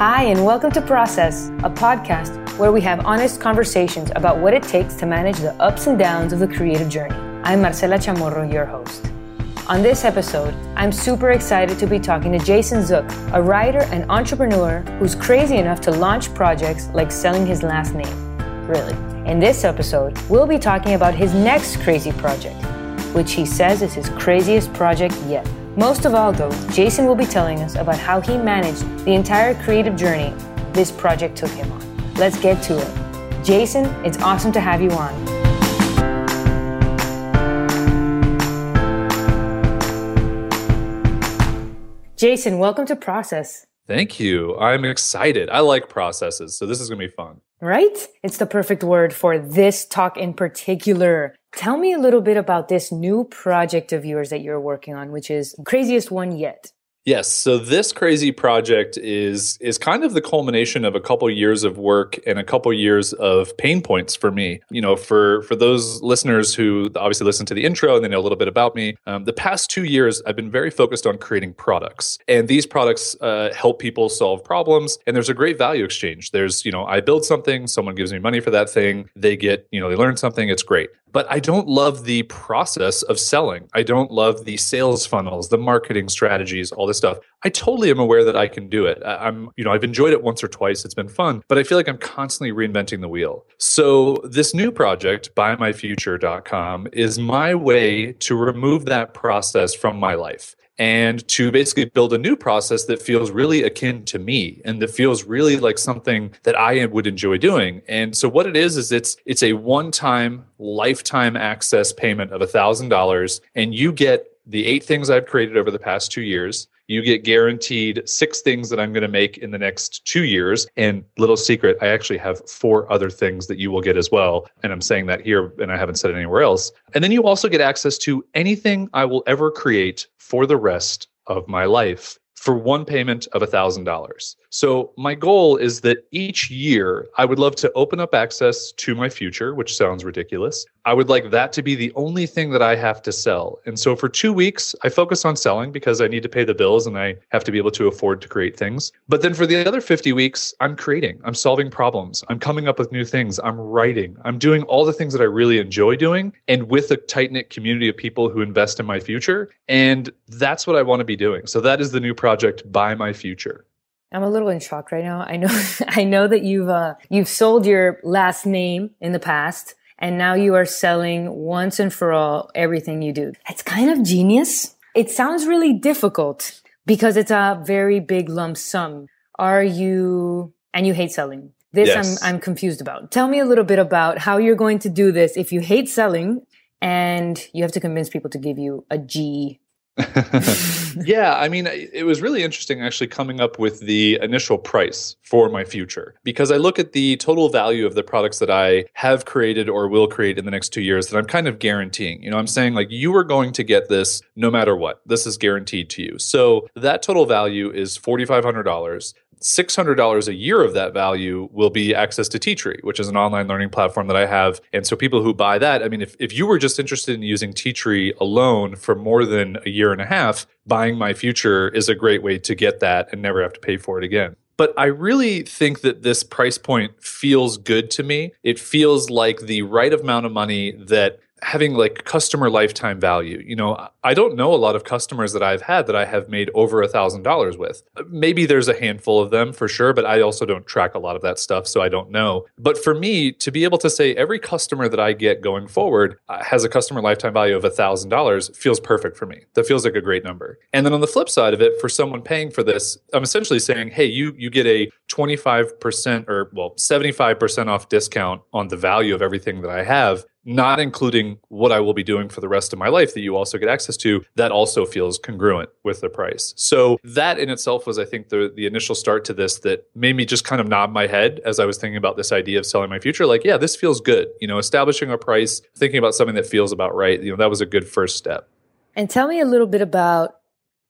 Hi, and welcome to Process, a podcast where we have honest conversations about what it takes to manage the ups and downs of the creative journey. I'm Marcela Chamorro, your host. On this episode, I'm super excited to be talking to Jason Zook, a writer and entrepreneur who's crazy enough to launch projects like selling his last name. Really. In this episode, we'll be talking about his next crazy project, which he says is his craziest project yet. Most of all, though, Jason will be telling us about how he managed the entire creative journey this project took him on. Let's get to it. Jason, it's awesome to have you on. Jason, welcome to Process. Thank you. I'm excited. I like processes, so this is going to be fun. Right? It's the perfect word for this talk in particular. Tell me a little bit about this new project of yours that you're working on, which is craziest one yet. Yes, so this crazy project is is kind of the culmination of a couple years of work and a couple years of pain points for me. You know, for for those listeners who obviously listen to the intro and they know a little bit about me, um, the past two years I've been very focused on creating products, and these products uh, help people solve problems. And there's a great value exchange. There's you know I build something, someone gives me money for that thing, they get you know they learn something, it's great but I don't love the process of selling. I don't love the sales funnels, the marketing strategies, all this stuff. I totally am aware that I can do it. I'm, you know, I've enjoyed it once or twice. It's been fun, but I feel like I'm constantly reinventing the wheel. So this new project, buymyfuture.com, is my way to remove that process from my life and to basically build a new process that feels really akin to me and that feels really like something that I would enjoy doing. And so what it is is it's it's a one-time lifetime access payment of $1000 and you get the eight things I've created over the past 2 years you get guaranteed six things that I'm going to make in the next two years. And little secret, I actually have four other things that you will get as well. And I'm saying that here and I haven't said it anywhere else. And then you also get access to anything I will ever create for the rest of my life for one payment of $1,000. So, my goal is that each year I would love to open up access to my future, which sounds ridiculous. I would like that to be the only thing that I have to sell. And so, for two weeks, I focus on selling because I need to pay the bills and I have to be able to afford to create things. But then for the other 50 weeks, I'm creating, I'm solving problems, I'm coming up with new things, I'm writing, I'm doing all the things that I really enjoy doing and with a tight knit community of people who invest in my future. And that's what I want to be doing. So, that is the new project, Buy My Future. I'm a little in shock right now. I know, I know that you've, uh, you've sold your last name in the past and now you are selling once and for all everything you do. It's kind of genius. It sounds really difficult because it's a very big lump sum. Are you, and you hate selling. This yes. I'm, I'm confused about. Tell me a little bit about how you're going to do this if you hate selling and you have to convince people to give you a G yeah, I mean, it was really interesting actually coming up with the initial price for my future because I look at the total value of the products that I have created or will create in the next two years that I'm kind of guaranteeing. You know, I'm saying like you are going to get this no matter what. This is guaranteed to you. So that total value is $4,500. $600 a year of that value will be access to Teachery, which is an online learning platform that I have. And so people who buy that, I mean, if, if you were just interested in using Teachery alone for more than a year and a half, buying my future is a great way to get that and never have to pay for it again. But I really think that this price point feels good to me. It feels like the right amount of money that having like customer lifetime value. You know, I don't know a lot of customers that I've had that I have made over a thousand dollars with. Maybe there's a handful of them for sure, but I also don't track a lot of that stuff, so I don't know. But for me, to be able to say every customer that I get going forward uh, has a customer lifetime value of a thousand dollars feels perfect for me. That feels like a great number. And then on the flip side of it, for someone paying for this, I'm essentially saying, hey, you you get a 25% or well 75% off discount on the value of everything that I have not including what I will be doing for the rest of my life that you also get access to, that also feels congruent with the price. So that in itself was, I think, the the initial start to this that made me just kind of nod my head as I was thinking about this idea of selling my future. Like, yeah, this feels good. You know, establishing a price, thinking about something that feels about right. You know, that was a good first step. And tell me a little bit about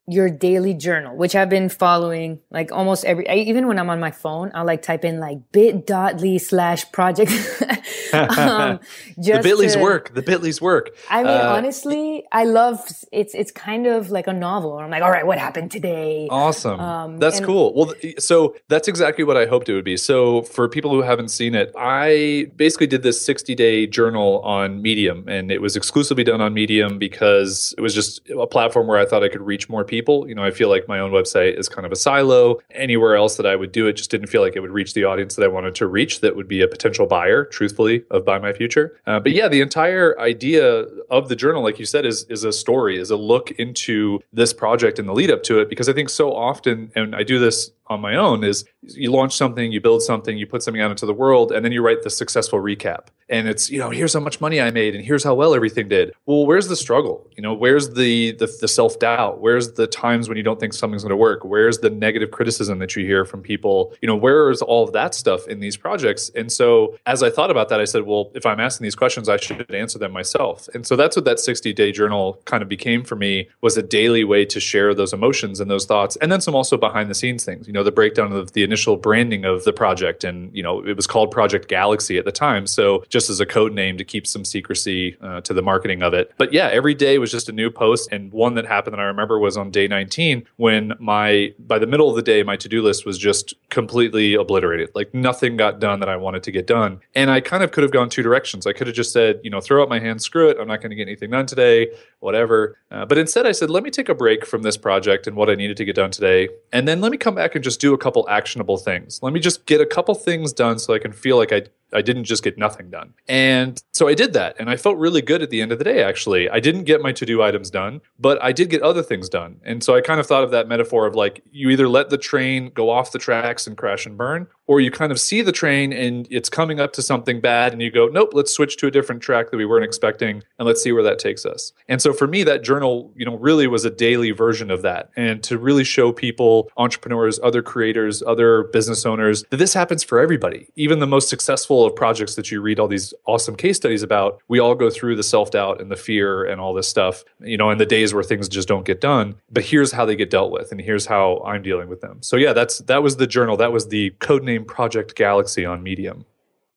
your daily journal, which I've been following like almost every, I, even when I'm on my phone, I'll like type in like bit.ly slash project um, the Bitly's to, work. The Bitly's work. I mean, uh, honestly, I love it's it's kind of like a novel. I'm like, all right, what happened today? Awesome. Um, that's and, cool. Well, so that's exactly what I hoped it would be. So for people who haven't seen it, I basically did this 60 day journal on Medium, and it was exclusively done on Medium because it was just a platform where I thought I could reach more people. You know, I feel like my own website is kind of a silo. Anywhere else that I would do it just didn't feel like it would reach the audience that I wanted to reach. That would be a potential buyer, truthfully, of Buy My Future. Uh, but yeah, the entire idea of the journal, like you said, is is a story, is a look into this project and the lead up to it. Because I think so often, and I do this on my own is you launch something, you build something, you put something out into the world, and then you write the successful recap. And it's, you know, here's how much money I made and here's how well everything did. Well, where's the struggle? You know, where's the the, the self-doubt? Where's the times when you don't think something's gonna work? Where's the negative criticism that you hear from people? You know, where is all of that stuff in these projects? And so as I thought about that, I said, well, if I'm asking these questions, I should answer them myself. And so that's what that 60-day journal kind of became for me was a daily way to share those emotions and those thoughts. And then some also behind the scenes things. You know, know the breakdown of the initial branding of the project. And you know it was called project galaxy at the time. So just as a code name to keep some secrecy uh, to the marketing of it. But yeah every day was just a new post. And one that happened that i remember was on day 19 when my by the middle of the day my to-do list was just completely obliterated. Like nothing got done that i wanted to get done. And i kind of could have gone two directions. I could have just said you know throw up my hands screw it. I'm not going to get anything done today whatever. Uh, but instead i said let me take a break from this project and what i needed to get done today. And then let me come back and just just do a couple actionable things. Let me just get a couple things done so I can feel like I I didn't just get nothing done. And so I did that. And I felt really good at the end of the day, actually. I didn't get my to do items done, but I did get other things done. And so I kind of thought of that metaphor of like you either let the train go off the tracks and crash and burn, or you kind of see the train and it's coming up to something bad and you go, nope, let's switch to a different track that we weren't expecting and let's see where that takes us. And so for me, that journal, you know, really was a daily version of that. And to really show people, entrepreneurs, other creators, other business owners, that this happens for everybody. Even the most successful of projects that you read all these awesome case studies about, we all go through the self doubt and the fear and all this stuff, you know, and the days where things just don't get done. But here's how they get dealt with, and here's how I'm dealing with them. So yeah, that's that was the journal. That was the codename Project Galaxy on Medium.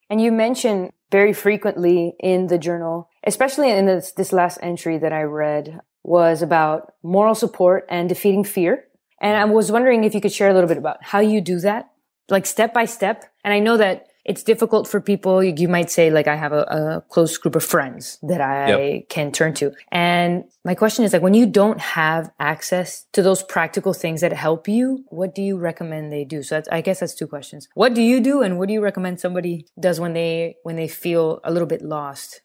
And you mentioned very frequently in the journal, especially in this, this last entry that I read, was about moral support and defeating fear. And I was wondering if you could share a little bit about how you do that, like step by step. And I know that it's difficult for people. You might say, like, I have a, a close group of friends that I yep. can turn to. And my question is, like, when you don't have access to those practical things that help you, what do you recommend they do? So I guess that's two questions. What do you do, and what do you recommend somebody does when they when they feel a little bit lost?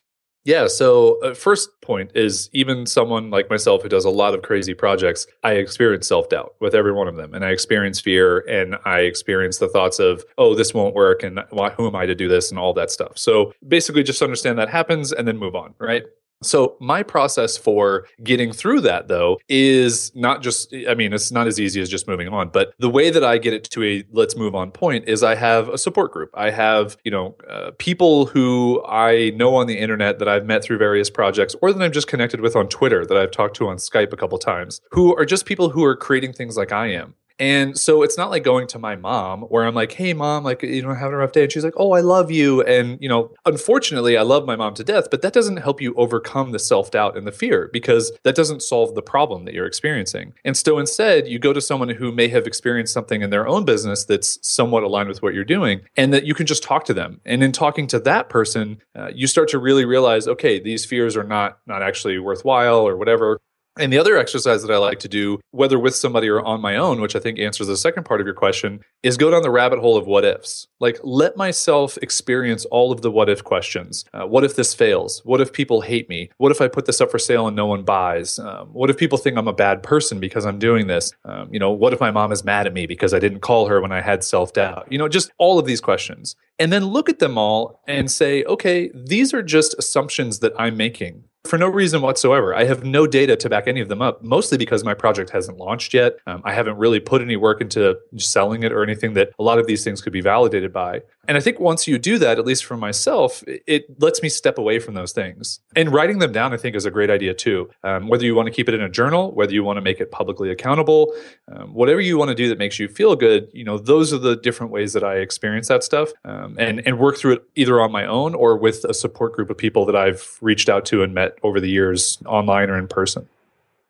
Yeah. So, uh, first point is even someone like myself who does a lot of crazy projects, I experience self doubt with every one of them. And I experience fear and I experience the thoughts of, oh, this won't work. And who am I to do this and all that stuff. So, basically, just understand that happens and then move on, right? So, my process for getting through that, though, is not just, I mean, it's not as easy as just moving on, but the way that I get it to a let's move on point is I have a support group. I have, you know, uh, people who I know on the internet that I've met through various projects or that I'm just connected with on Twitter that I've talked to on Skype a couple times who are just people who are creating things like I am. And so it's not like going to my mom where I'm like, hey, mom, like, you know, i having a rough day. And she's like, oh, I love you. And, you know, unfortunately, I love my mom to death, but that doesn't help you overcome the self doubt and the fear because that doesn't solve the problem that you're experiencing. And so instead, you go to someone who may have experienced something in their own business that's somewhat aligned with what you're doing and that you can just talk to them. And in talking to that person, uh, you start to really realize, okay, these fears are not, not actually worthwhile or whatever. And the other exercise that I like to do, whether with somebody or on my own, which I think answers the second part of your question, is go down the rabbit hole of what ifs. Like, let myself experience all of the what if questions. Uh, what if this fails? What if people hate me? What if I put this up for sale and no one buys? Um, what if people think I'm a bad person because I'm doing this? Um, you know, what if my mom is mad at me because I didn't call her when I had self doubt? You know, just all of these questions. And then look at them all and say, okay, these are just assumptions that I'm making for no reason whatsoever. I have no data to back any of them up, mostly because my project hasn't launched yet. Um, I haven't really put any work into selling it or anything that a lot of these things could be validated by. And I think once you do that, at least for myself, it lets me step away from those things. And writing them down, I think, is a great idea too. Um, whether you want to keep it in a journal, whether you want to make it publicly accountable, um, whatever you want to do that makes you feel good, you know, those are the different ways that I experience that stuff um, and and work through it either on my own or with a support group of people that I've reached out to and met over the years, online or in person.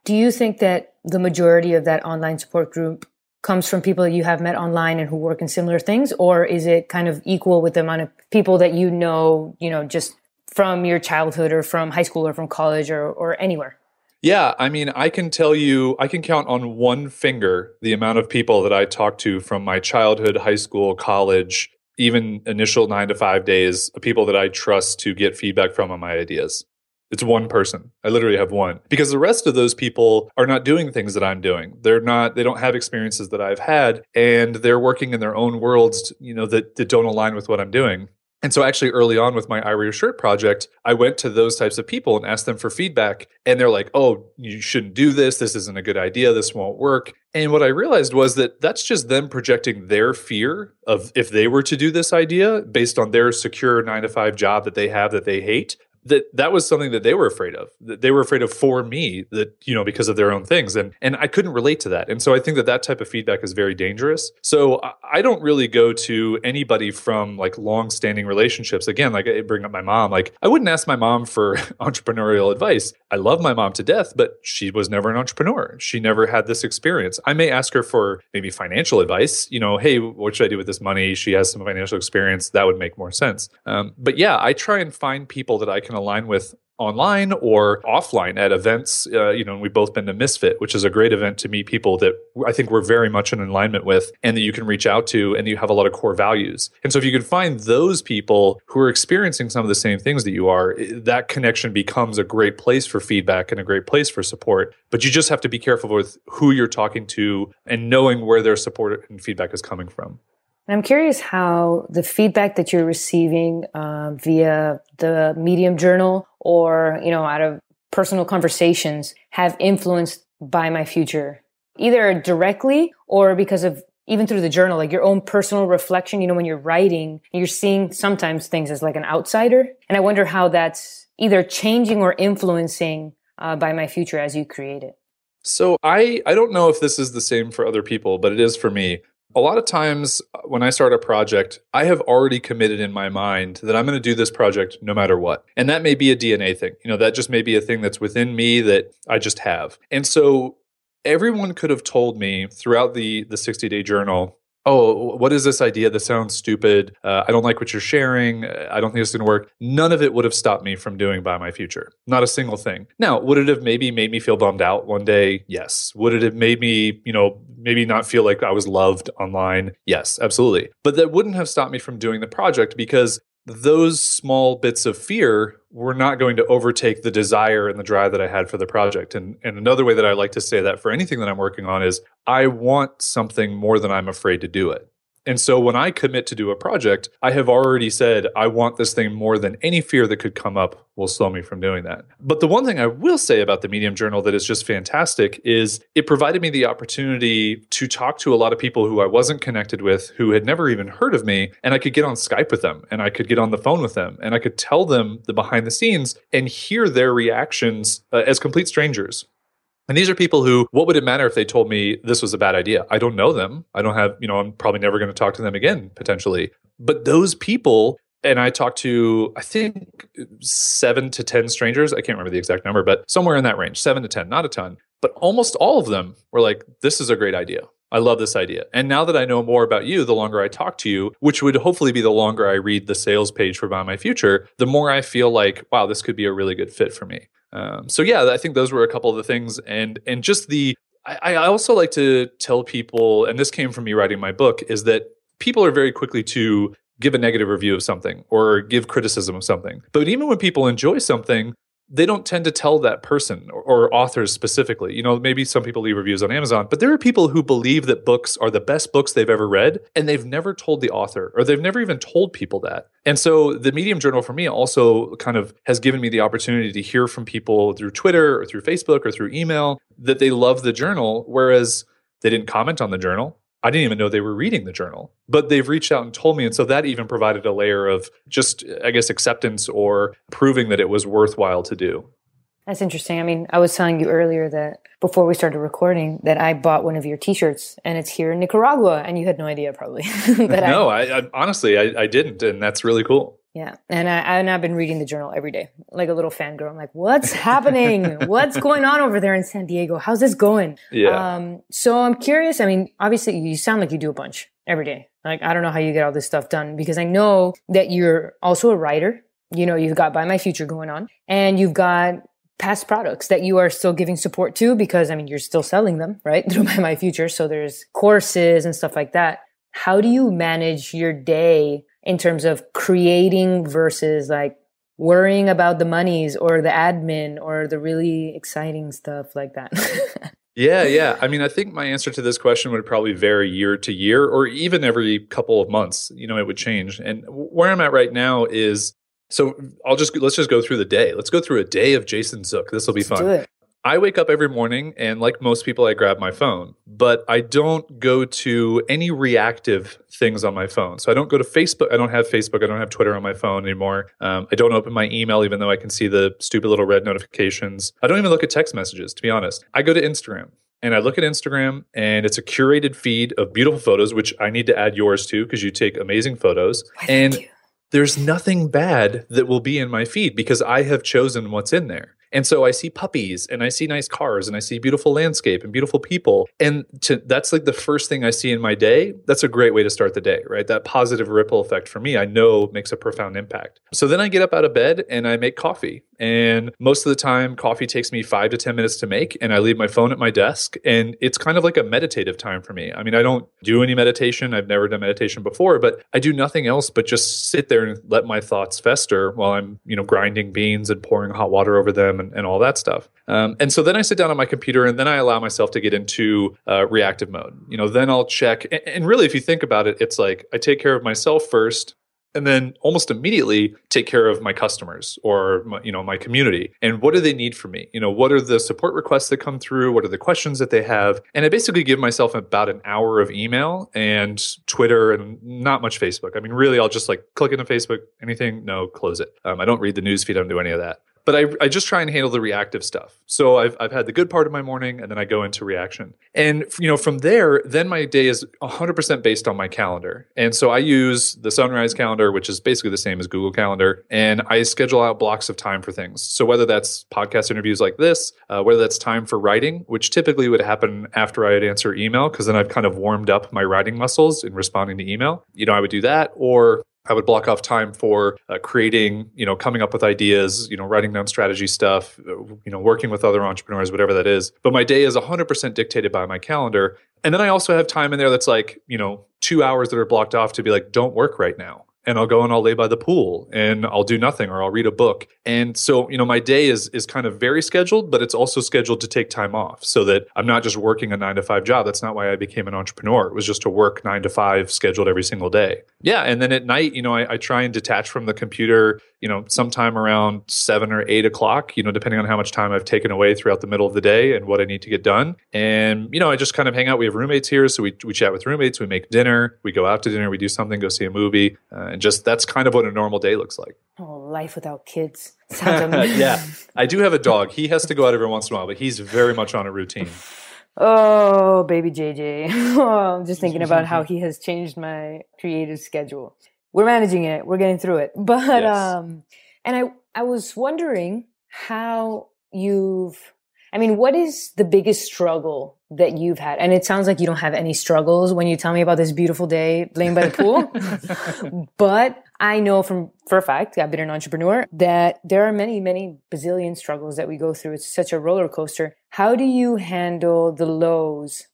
Do you think that the majority of that online support group comes from people that you have met online and who work in similar things? Or is it kind of equal with the amount of people that you know you know just from your childhood or from high school or from college or, or anywhere? Yeah i mean i can tell you i can count on one finger the amount of people that i talked to from my childhood high school college even initial nine to five days people that i trust to get feedback from on my ideas it's one person. I literally have one because the rest of those people are not doing things that I'm doing. They're not, they don't have experiences that I've had and they're working in their own worlds, you know, that, that don't align with what I'm doing. And so, actually, early on with my I Wear Shirt project, I went to those types of people and asked them for feedback. And they're like, oh, you shouldn't do this. This isn't a good idea. This won't work. And what I realized was that that's just them projecting their fear of if they were to do this idea based on their secure nine to five job that they have that they hate that that was something that they were afraid of that they were afraid of for me that you know because of their own things and and i couldn't relate to that and so i think that that type of feedback is very dangerous. So i don't really go to anybody from like long standing relationships. Again like i bring up my mom like i wouldn't ask my mom for entrepreneurial advice. I love my mom to death but she was never an entrepreneur. She never had this experience. I may ask her for maybe financial advice you know hey what should i do with this money? She has some financial experience. That would make more sense. Um, but yeah i try and find people that i can align with online or offline at events. Uh, you know, we've both been to Misfit, which is a great event to meet people that I think we're very much in alignment with and that you can reach out to and you have a lot of core values. And so if you can find those people who are experiencing some of the same things that you are, that connection becomes a great place for feedback and a great place for support. But you just have to be careful with who you're talking to and knowing where their support and feedback is coming from. And I'm curious how the feedback that you're receiving uh, via the Medium Journal or, you know, out of personal conversations have influenced Buy My Future, either directly or because of even through the journal, like your own personal reflection. You know, when you're writing, you're seeing sometimes things as like an outsider. And I wonder how that's either changing or influencing uh, Buy My Future as you create it. So I I don't know if this is the same for other people, but it is for me a lot of times uh, when I start a project, I have already committed in my mind that I'm going to do this project no matter what. And that may be a DNA thing. You know, that just may be a thing that's within me that I just have. And so everyone could have told me throughout the the 60 day journal oh, what is this idea? This sounds stupid. Uh, I don't like what you're sharing. Uh, I don't think it's going to work. None of it would have stopped me from doing Buy My Future. Not a single thing. Now, would it have maybe made me feel bummed out one day? Yes. Would it have made me, you know, maybe not feel like I was loved online? Yes, absolutely. But that wouldn't have stopped me from doing the project because those small bits of fear were not going to overtake the desire and the drive that I had for the project. And, and another way that I like to say that for anything that I'm working on is I want something more than I'm afraid to do it. And so when I commit to do a project, I have already said, I want this thing more than any fear that could come up will slow me from doing that. But the one thing I will say about the Medium Journal that is just fantastic is it provided me the opportunity to talk to a lot of people who I wasn't connected with, who had never even heard of me. And I could get on Skype with them and I could get on the phone with them and I could tell them the behind the scenes and hear their reactions uh, as complete strangers. And these are people who, what would it matter if they told me this was a bad idea? I don't know them. I don't have, you know, I'm probably never going to talk to them again, potentially. But those people, and I talked to, I think, seven to 10 strangers. I can't remember the exact number, but somewhere in that range, seven to 10, not a ton. But almost all of them were like, this is a great idea. I love this idea. And now that I know more about you, the longer I talk to you, which would hopefully be the longer I read the sales page for Buy My Future, the more I feel like, wow, this could be a really good fit for me. Um, so yeah, I think those were a couple of the things, and and just the I, I also like to tell people, and this came from me writing my book, is that people are very quickly to give a negative review of something or give criticism of something. But even when people enjoy something, they don't tend to tell that person or, or, authors specifically. You know, maybe some people leave reviews on Amazon, but there are people who believe that books are the best books they've ever read, and they've never told the author, or they've never even told people that. And so the Medium Journal for me also kind of has given me the opportunity to hear from people through Twitter or through Facebook or through email that they love the journal, whereas they didn't comment on the journal. I didn't even know they were reading the journal, but they've reached out and told me. And so that even provided a layer of just, I guess, acceptance or proving that it was worthwhile to do. That's interesting. I mean, I was telling you earlier that before we started recording that I bought one of your T-shirts and it's here in Nicaragua, and you had no idea probably. no, I, I, honestly I, I didn't, and that's really cool. Yeah, and I and I've been reading the journal every day, like a little fangirl. I'm like, what's happening? what's going on over there in San Diego? How's this going? Yeah. Um, so I'm curious. I mean, obviously, you sound like you do a bunch every day. Like, I don't know how you get all this stuff done because I know that you're also a writer. You know, you've got Buy My Future going on, and you've got past products that you are still giving support to because I mean you're still selling them, right? Through Buy My Future. So there's courses and stuff like that. How do you manage your day in terms of creating versus like worrying about the monies or the admin or the really exciting stuff like that? yeah, yeah. I mean, I think my answer to this question would probably vary year to year or even every couple of months. You know, it would change. And where I'm at right now is so I'll just let's just go through the day. Let's go through a day of Jason Zook. This will be let's fun. I wake up every morning and like most people I grab my phone, but I don't go to any reactive things on my phone. So I don't go to Facebook. I don't have Facebook. I don't have Twitter on my phone anymore. Um, I don't open my email even though I can see the stupid little red notifications. I don't even look at text messages to be honest. I go to Instagram and I look at Instagram and it's a curated feed of beautiful photos, which I need to add yours to because you take amazing photos. And you there's nothing bad that will be in my feed because I have chosen what's in there. And so I see puppies and I see nice cars and I see beautiful landscape and beautiful people. And to, that's like the first thing I see in my day. That's a great way to start the day, right? That positive ripple effect for me, I know makes a profound impact. So then I get up out of bed and I make coffee. And most of the time, coffee takes me five to 10 minutes to make. And I leave my phone at my desk. And it's kind of like a meditative time for me. I mean, I don't do any meditation. I've never done meditation before, but I do nothing else but just sit there and let my thoughts fester while I'm, you know, grinding beans and pouring hot water over them and, and all that stuff. Um, and so then I sit down on my computer and then I allow myself to get into uh, reactive mode. You know, then I'll check. And, and really, if you think about it, it's like I take care of myself first and then almost immediately take care of my customers or my, you know my community. And what do they need from me? You know what are the support requests that come through? What are the questions that they have? And i basically give myself about an hour of email and twitter and not much facebook. I mean really i'll just like click into facebook anything no close it. Um, i don't read the news feed i don't do any of that but I, I just try and handle the reactive stuff. So I've, I've had the good part of my morning and then I go into reaction. And, you know, from there, then my day is 100% based on my calendar. And so I use the sunrise calendar, which is basically the same as Google Calendar, and I schedule out blocks of time for things. So whether that's podcast interviews like this, uh, whether that's time for writing, which typically would happen after I'd answer email, because then I've kind of warmed up my writing muscles in responding to email. You know, I would do that. Or I would block off time for uh, creating, you know, coming up with ideas, you know, writing down strategy stuff, uh, you know, working with other entrepreneurs, whatever that is. But my day is 100% dictated by my calendar. And then I also have time in there that's like, you know, two hours that are blocked off to be like, don't work right now and I'll go and I'll lay by the pool and I'll do nothing or I'll read a book. And so, you know, my day is is kind of very scheduled, but it's also scheduled to take time off so that I'm not just working a 9 to 5 job. That's not why I became an entrepreneur. It was just to work 9 to 5 scheduled every single day. Yeah, and then at night, you know, I, I try and detach from the computer, you know, sometime around 7 or 8 o'clock, you know, depending on how much time I've taken away throughout the middle of the day and what I need to get done. And, you know, I just kind of hang out. We have roommates here, so we, we chat with roommates, we make dinner, we go out to dinner, we do something, go see a movie. Uh, and just that's kind of what a normal day looks like. Oh, life without kids. Sounds amazing. yeah. I do have a dog. He has to go out every once in a while, but he's very much on a routine. Oh, baby JJ. oh, I'm just thinking about how he has changed my creative schedule. We're managing it. We're getting through it. But yes. um and I I was wondering how you've I mean, what is the biggest struggle that you've had? And it sounds like you don't have any struggles when you tell me about this beautiful day laying by the pool. but I know from for a fact, I've been an entrepreneur, that there are many, many bazillion struggles that we go through. It's such a roller coaster. How do you handle the lows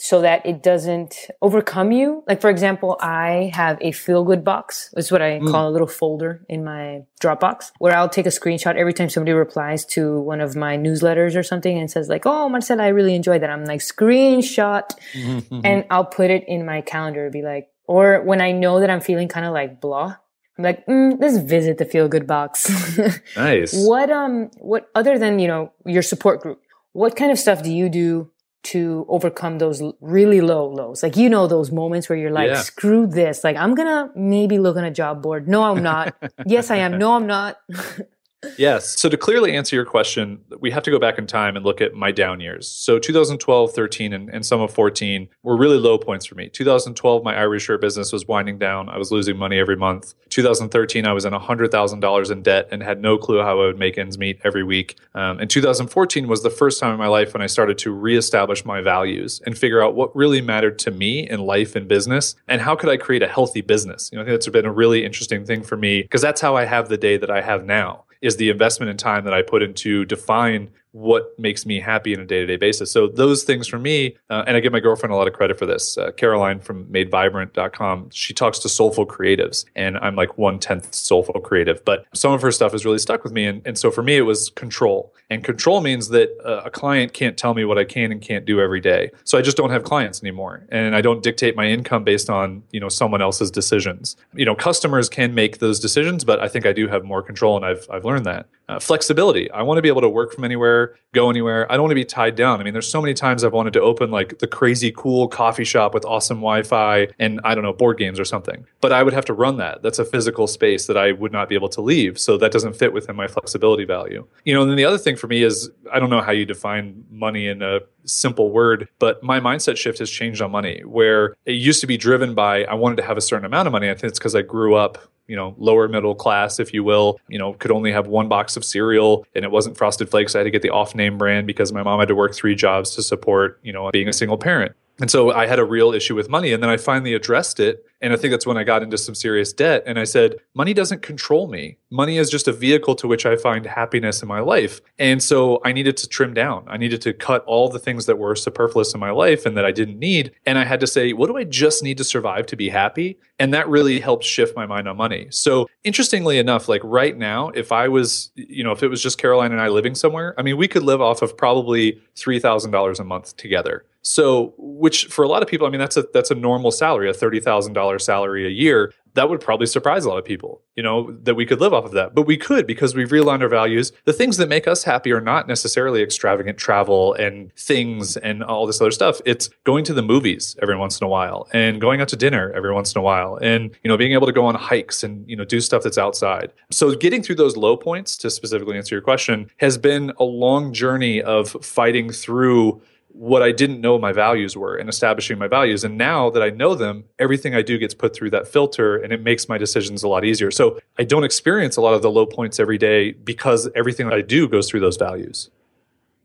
so that it doesn't overcome you. Like, for example, I have a feel good box. It's what I mm. call a little folder in my Dropbox where I'll take a screenshot every time somebody replies to one of my newsletters or something and says like, Oh, Marcela, I really enjoyed that. I'm like, screenshot mm-hmm. and I'll put it in my calendar. Be like, or when I know that I'm feeling kind of like blah, I'm like, mm, let's visit the feel good box. nice. What, um, what other than, you know, your support group, what kind of stuff do you do to overcome those really low lows. Like, you know, those moments where you're like, yeah. screw this. Like, I'm going to maybe look on a job board. No, I'm not. yes, I am. No, I'm not. Yes. So to clearly answer your question, we have to go back in time and look at my down years. So 2012, 13, and, and some of 14 were really low points for me. 2012, my IWearYourShirt business was winding down. I was losing money every month. 2013, I was in $100,000 in debt and had no clue how I would make ends meet every week. Um, and 2014 was the first time in my life when I started to reestablish my values and figure out what really mattered to me in life and business and how could I create a healthy business. You know, I think that's been a really interesting thing for me because that's how I have the day that I have now is the investment in time that I put into define what makes me happy on a day to day basis. So those things for me, uh, and I give my girlfriend a lot of credit for this. Uh, Caroline from MadeVibrant.com, she talks to soulful creatives, and I'm like one tenth soulful creative. But some of her stuff has really stuck with me, and, and so for me, it was control. And control means that uh, a client can't tell me what I can and can't do every day. So I just don't have clients anymore, and I don't dictate my income based on you know someone else's decisions. You know, customers can make those decisions, but I think I do have more control, and I've I've learned that. Uh, flexibility. I want to be able to work from anywhere, go anywhere. I don't want to be tied down. I mean, there's so many times I've wanted to open like the crazy cool coffee shop with awesome Wi-Fi and I don't know board games or something, but I would have to run that. That's a physical space that I would not be able to leave. So that doesn't fit within my flexibility value. You know, and then the other thing for me is I don't know how you define money in a simple word, but my mindset shift has changed on money where it used to be driven by I wanted to have a certain amount of money. I think it's because I grew up you know lower middle class if you will you know could only have one box of cereal and it wasn't frosted flakes. I had to get the off name brand because my mom had to work three jobs to support you know being a single parent and so I had a real issue with money. And then I finally addressed it. And I think that's when I got into some serious debt. And I said, money doesn't control me. Money is just a vehicle to which I find happiness in my life. And so I needed to trim down. I needed to cut all the things that were superfluous in my life and that I didn't need. And I had to say, what do I just need to survive to be happy? And that really helped shift my mind on money. So interestingly enough, like right now, if I was, you know, if it was just Caroline and I living somewhere, I mean, we could live off of probably $3,000 a month together. So, which for a lot of people, I mean, that's a that's a normal salary, a thirty thousand dollars salary a year. That would probably surprise a lot of people, you know, that we could live off of that. But we could because we've realigned our values. The things that make us happy are not necessarily extravagant travel and things and all this other stuff. It's going to the movies every once in a while and going out to dinner every once in a while and, you know, being able to go on hikes and, you know, do stuff that's outside. So getting through those low points to specifically answer your question has been a long journey of fighting through what I didn't know my values were and establishing my values. And now that I know them, everything I do gets put through that filter and it makes my decisions a lot easier. So I don't experience a lot of the low points every day because everything I do goes through those values.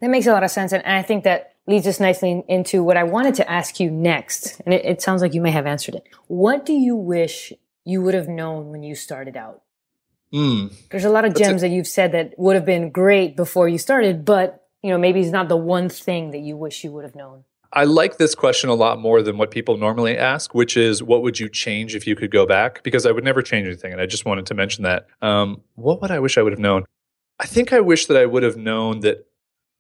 That makes a lot of sense. And I think that leads us nicely into what I wanted to ask you next. And it, it sounds like you may have answered it. What do you wish you would have known when you started out? Mm, There's a lot of gems a- that you've said that would have been great before you started, but you know, maybe it's not the one thing that you wish you would have known? I like this question a lot more than what people normally ask, which is what would you change if you could go back? Because I would never change anything. And I just wanted to mention that. Um, what would I wish I would have known? I think I wish that I would have known that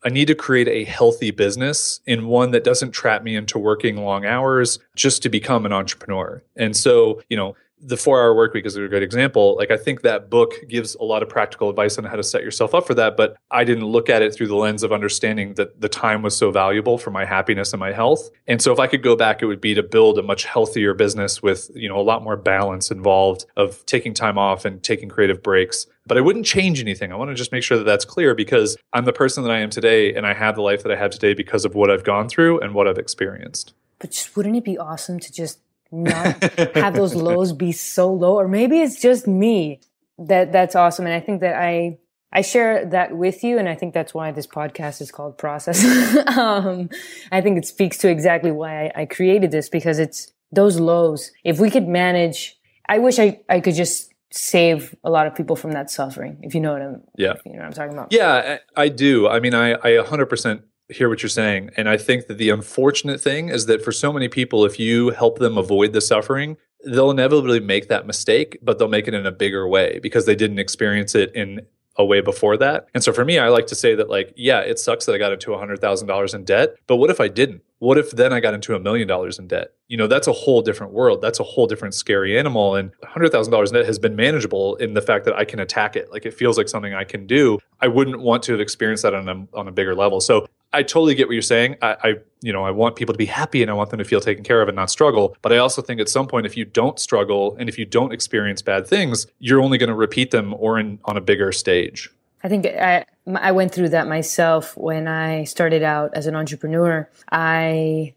I need to create a healthy business in one that doesn't trap me into working long hours just to become an entrepreneur. And so, you know, the four hour work week is a great example. Like I think that book gives a lot of practical advice on how to set yourself up for that, but I didn't look at it through the lens of understanding that the time was so valuable for my happiness and my health. And so if I could go back, it would be to build a much healthier business with, you know, a lot more balance involved of taking time off and taking creative breaks. But I wouldn't change anything. I want to just make sure that that's clear because I'm the person that I am today and I have the life that I have today because of what I've gone through and what I've experienced. But just wouldn't it be awesome to just not have those lows be so low or maybe it's just me that that's awesome. And i think that i i share that with you and i think that's why this podcast is called process. Um, i think it speaks to exactly why I, I created this because it's those lows. If we could manage i wish i i could just save a lot of people from that suffering if you know what i'm yeah. you know what i'm talking about. Yeah i, I do. I mean i i 100% hear what you're saying. And I think that the unfortunate thing is that for so many people, if you help them avoid the suffering, they'll inevitably make that mistake, but they'll make it in a bigger way because they didn't experience it in a way before that. And so for me, I like to say that like, yeah, it sucks that I got into $100,000 in debt, but what if I didn't? What if then I got into a million dollars in debt? You know, that's a whole different world. That's a whole different scary animal. And $100,000 in debt has been manageable in the fact that I can attack it. Like it feels like something I can do. I wouldn't want to have experienced that on a, on a bigger level. So I totally get what you're saying. I, I, you know, I want people to be happy and I want them to feel taken care of and not struggle. But I also think at some point, if you don't struggle and if you don't experience bad things, you're only going to repeat them or in on a bigger stage. I think I, I went through that myself when I started out as an entrepreneur. I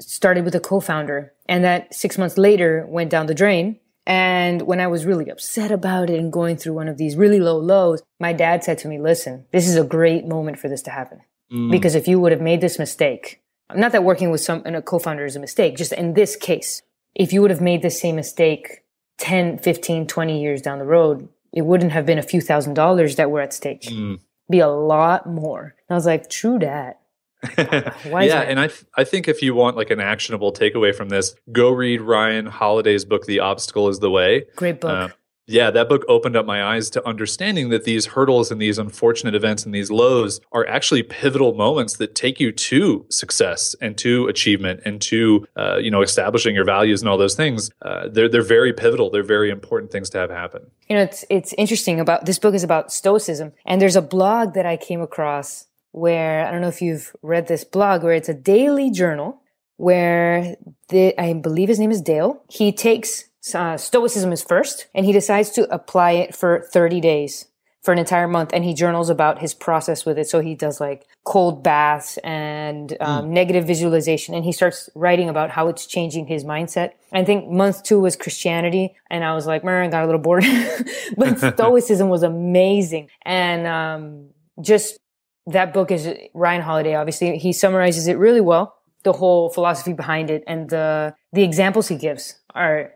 started with a co-founder and that six months later went down the drain. And when I was really upset about it and going through one of these really low lows, my dad said to me, listen, this is a great moment for this to happen. Mm. Because if you would have made this mistake, not that working with some, and a co-founder is a mistake, just in this case, if you would have made the same mistake 10, 15, 20 years down the road, it wouldn't have been a few thousand dollars that were at stake. Mm. Be a lot more. And I was like, true that. yeah, and I th- I think if you want like an actionable takeaway from this, go read Ryan Holiday's book, The Obstacle Is the Way. Great book. Uh, yeah, that book opened up my eyes to understanding that these hurdles and these unfortunate events and these lows are actually pivotal moments that take you to success and to achievement and to uh, you know establishing your values and all those things. Uh, they're they're very pivotal. They're very important things to have happen. You know, it's it's interesting about this book is about stoicism, and there's a blog that I came across where I don't know if you've read this blog where it's a daily journal where the, I believe his name is Dale. He takes uh, stoicism is first, and he decides to apply it for 30 days for an entire month and he journals about his process with it. So he does like cold baths and um, mm. negative visualization and he starts writing about how it's changing his mindset. I think month two was christianity and i was like i got a little bored. But stoicism was amazing and um, just that book is ryan holiday obviously. He summarizes it really well the whole philosophy behind it and the the examples he gives are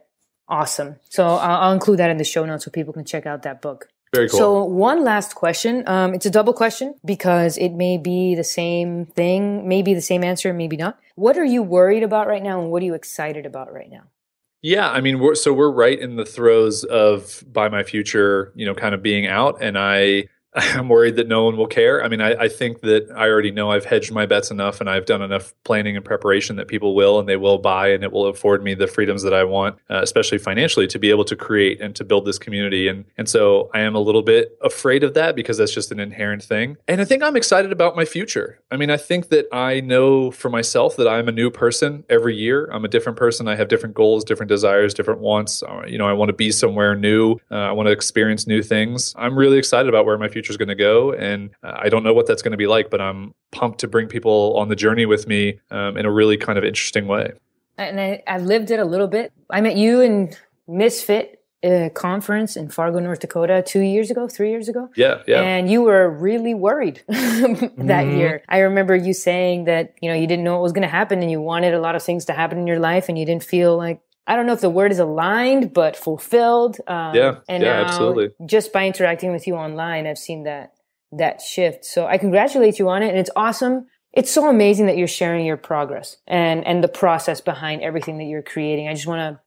Awesome. So I'll, I'll, include that in the show notes so people can check out that book. Very cool. So one last question. Um, it's a double question because it may be the same thing, maybe the same answer, maybe not. What are you worried about right now, and what are you excited about right now? Yeah, I mean, we're, so we're right in the throes of "Buy My Future," you know, kind of being out, and I I'm worried that no one will care. I mean, I, I, think that I already know I've hedged my bets enough and I've done enough planning and preparation that people will and they will buy and it will afford me the freedoms that I want, uh, especially financially, to be able to create and to build this community. And and so I am a little bit afraid of that because that's just an inherent thing. And I think I'm excited about my future. I mean, I think that I know for myself that I'm a new person every year. I'm a different person. I have different goals, different desires, different wants. Uh, you know, I want to be somewhere new. Uh, I want to experience new things. I'm really excited about where my future future is going to go. And uh, I don't know what that's going to be like, but I'm pumped to bring people on the journey with me um, in a really kind of interesting way. And I, I lived it a little bit. I met you in Misfit uh, conference in Fargo, North Dakota, two years ago, three years ago. Yeah, yeah. And you were really worried that mm-hmm. year. I remember you saying that you know you didn't know what was going to happen, and you wanted a lot of things to happen in your life, and you didn't feel like I don't know if the word is aligned, but fulfilled. Um, yeah, and yeah, absolutely. Just by interacting with you online, I've seen that that shift. So I congratulate you on it, and it's awesome. It's so amazing that you're sharing your progress and and the process behind everything that you're creating. I just want to,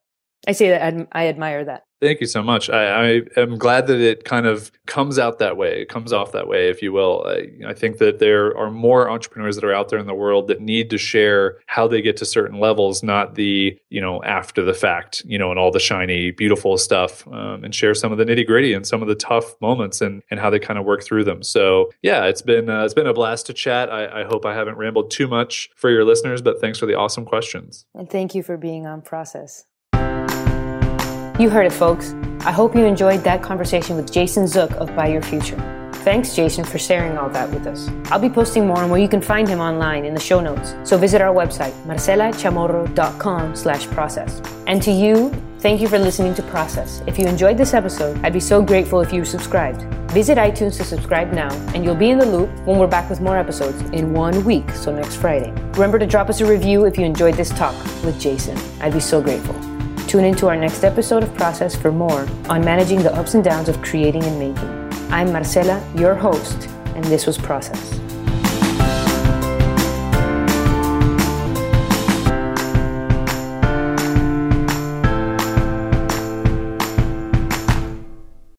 I say that I admire that. Thank you so much. I, I, am glad that it kind of comes out that way. It comes off that way, if you will. I, I, think that there are more entrepreneurs that are out there in the world that need to share how they get to certain levels, not the you know after the fact, you know, and all the shiny, beautiful stuff, um, and share some of the nitty gritty and some of the tough moments and and how they kind of work through them. So yeah, it's been uh, it's been a blast to chat. I, I hope I haven't rambled too much for your listeners, but thanks for the awesome questions. And thank you for being on Process. You heard it, folks. I hope you enjoyed that conversation with Jason Zook of Buy Your Future. Thanks, Jason, for sharing all that with us. I'll be posting more on where you can find him online in the show notes. So visit our website, marcelachamorro.com slash process. And to you, thank you for listening to Process. If you enjoyed this episode, I'd be so grateful if you subscribed. Visit iTunes to subscribe now, and you'll be in the loop when we're back with more episodes in one week, so next Friday. Remember to drop us a review if you enjoyed this talk with Jason. I'd be so grateful. Tune into our next episode of Process for more on managing the ups and downs of creating and making. I'm Marcela, your host, and this was Process.